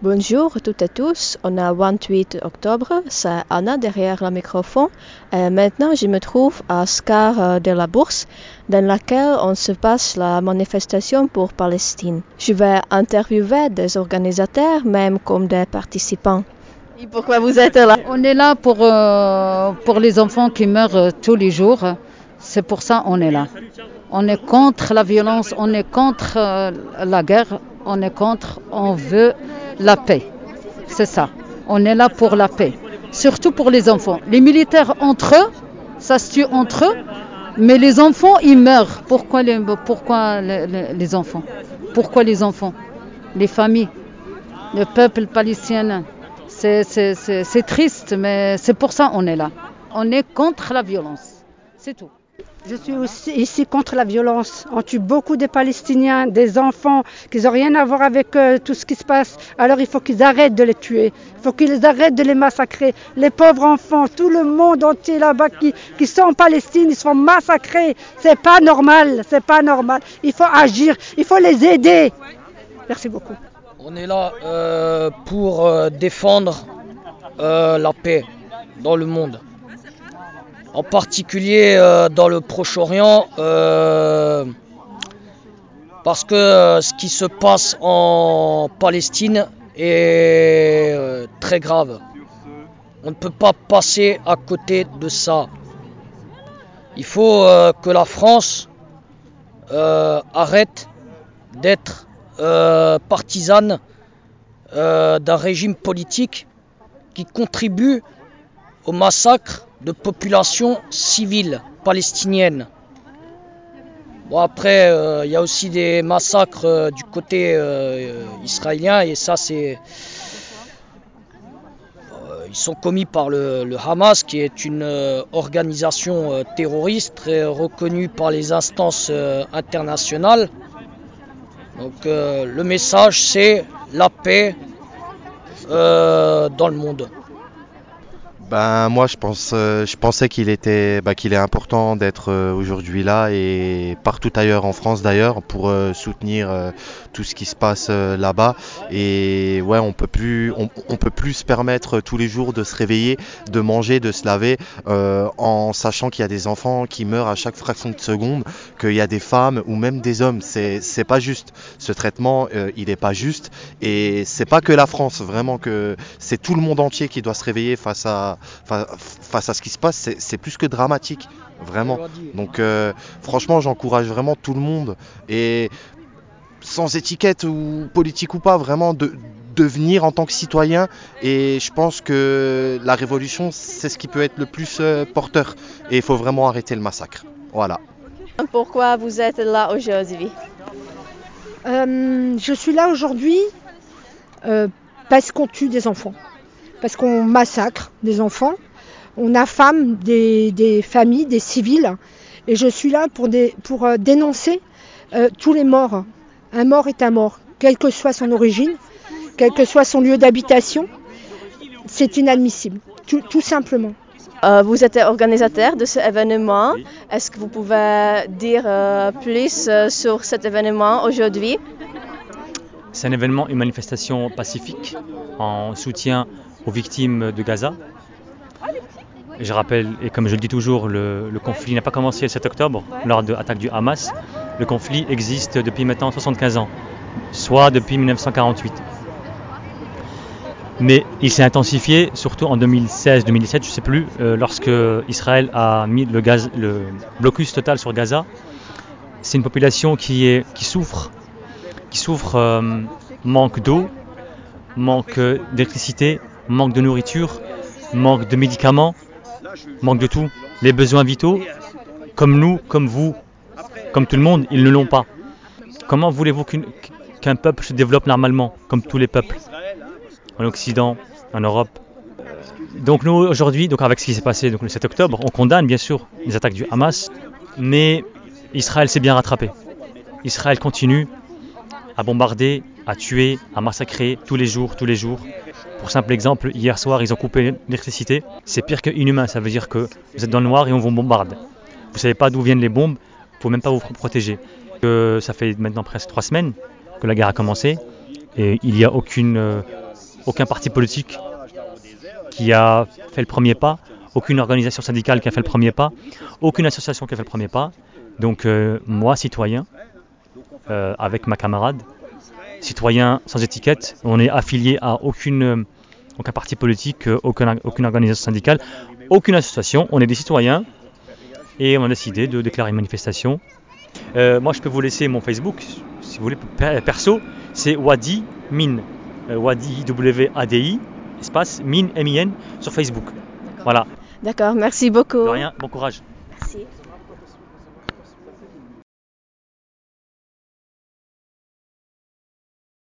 Bonjour à toutes et tous, on a 28 octobre, c'est Anna derrière le microphone. Et maintenant, je me trouve à Scar de la Bourse, dans laquelle on se passe la manifestation pour Palestine. Je vais interviewer des organisateurs, même comme des participants. Et pourquoi vous êtes là? On est là pour, euh, pour les enfants qui meurent euh, tous les jours. C'est pour ça qu'on est là. On est contre la violence, on est contre euh, la guerre, on est contre, on veut la paix. C'est ça. On est là pour la paix. Surtout pour les enfants. Les militaires entre eux, ça se tue entre eux, mais les enfants, ils meurent. Pourquoi les, enfants? Pourquoi les enfants? Les familles Le peuple palestinien C'est triste, mais c'est pour ça qu'on est là. On est contre la violence. C'est tout. Je suis aussi ici contre la violence. On tue beaucoup de Palestiniens, des enfants, qui n'ont rien à voir avec euh, tout ce qui se passe. Alors il faut qu'ils arrêtent de les tuer. Il faut qu'ils arrêtent de les massacrer. Les pauvres enfants, tout le monde entier là-bas qui, sont en Palestine, ils sont massacrés. C'est pas normal. C'est pas normal. Il faut agir. Il faut les aider. Merci beaucoup. On est là euh, pour euh, défendre la paix dans le monde en particulier euh, dans le Proche-Orient, euh, parce que euh, ce qui se passe en Palestine est très grave. On ne peut pas passer à côté de ça. Il faut que la France arrête d'être partisane d'un régime politique qui contribue au massacre de populations civiles palestiniennes. Bon après, il euh, y a aussi des massacres euh, du côté euh, israélien et ça c'est... ils sont commis par le, le, Hamas qui est une organisation terroriste très reconnue par les instances internationales. Donc le message c'est la paix dans le monde. Ben moi je pense, euh, je pensais qu'il était, bah, qu'il est important d'être euh, aujourd'hui là et partout ailleurs en France d'ailleurs pour euh, soutenir euh, tout ce qui se passe euh, là-bas. Et ouais, on peut plus, on, on, peut plus se permettre tous les jours de se réveiller, de manger, de se laver, euh, en sachant qu'il y a des enfants qui meurent à chaque fraction de seconde, qu'il y a des femmes ou même des hommes. C'est, c'est pas juste. Ce traitement, il est pas juste. Et c'est pas que la France, vraiment que c'est tout le monde entier qui doit se réveiller face à face à ce qui se passe, c'est plus que dramatique, vraiment. Donc euh, franchement, j'encourage vraiment tout le monde et sans étiquette ou politique ou pas, vraiment de, de venir en tant que citoyen. Et je pense que la révolution, c'est ce qui peut être le plus euh, porteur. Et il faut vraiment arrêter le massacre. Voilà. Pourquoi vous êtes là aujourd'hui? Euh, Je suis là aujourd'hui euh, parce qu'on tue des enfants parce qu'on massacre des enfants, on affame des, familles, des civils. Et je suis là pour, euh, dénoncer euh, tous les morts. Un mort est un mort, quelle que soit son origine, quel que soit son lieu d'habitation. C'est inadmissible, tout, simplement. Euh, vous êtes organisateur de cet événement. Est-ce que vous pouvez dire plus sur cet événement aujourd'hui? C'est un événement, une manifestation pacifique en soutien aux victimes de Gaza. Je rappelle, et comme je le dis toujours, le, conflit n'a pas commencé le 7 octobre lors de l'attaque du Hamas. Le conflit existe depuis maintenant 75 ans, soit depuis 1948. Mais il s'est intensifié surtout en 2016-2017, je ne sais plus, euh, lorsque Israël a mis le, gaz, le blocus total sur Gaza. C'est une population qui souffre, qui souffre euh, manque d'eau, manque d'électricité, manque de nourriture, manque de médicaments, manque de tout. Les besoins vitaux, comme nous, comme vous, comme tout le monde, ils ne l'ont pas. Comment voulez-vous qu'un qu peuple se développe normalement, comme tous les peuples? En Occident, en Europe. Donc nous, aujourd'hui, donc avec ce qui s'est passé donc, le 7 octobre, on condamne bien sûr les attaques du Hamas, mais Israël s'est bien rattrapé. Israël continue à bombarder, à tuer, à massacrer tous les jours, tous les jours. Pour simple exemple, hier soir, ils ont coupé l'électricité. C'est pire que inhumain, ça veut dire que vous êtes dans le noir et on vous bombarde. Vous ne savez pas d'où viennent les bombes, vous ne pouvez même pas vous protéger. Ça fait maintenant presque trois semaines que la guerre a commencé et il n'y a aucune, euh, aucun parti politique qui a fait le premier pas, aucune organisation syndicale qui a fait le premier pas, aucune association qui a fait le premier pas. Donc euh, moi, citoyen, euh, avec ma camarade, citoyen sans étiquette, on est affilié à aucune, aucun parti politique, aucune, aucune organisation syndicale, aucune association, on est des citoyens et on a décidé de déclarer une manifestation. Euh, moi, je peux vous laisser mon Facebook, si vous voulez, perso, c'est Wadi Min, Wadi W-A-D-I, espace Min M-I-N sur Facebook. Voilà. D'accord, merci beaucoup. De rien, bon courage.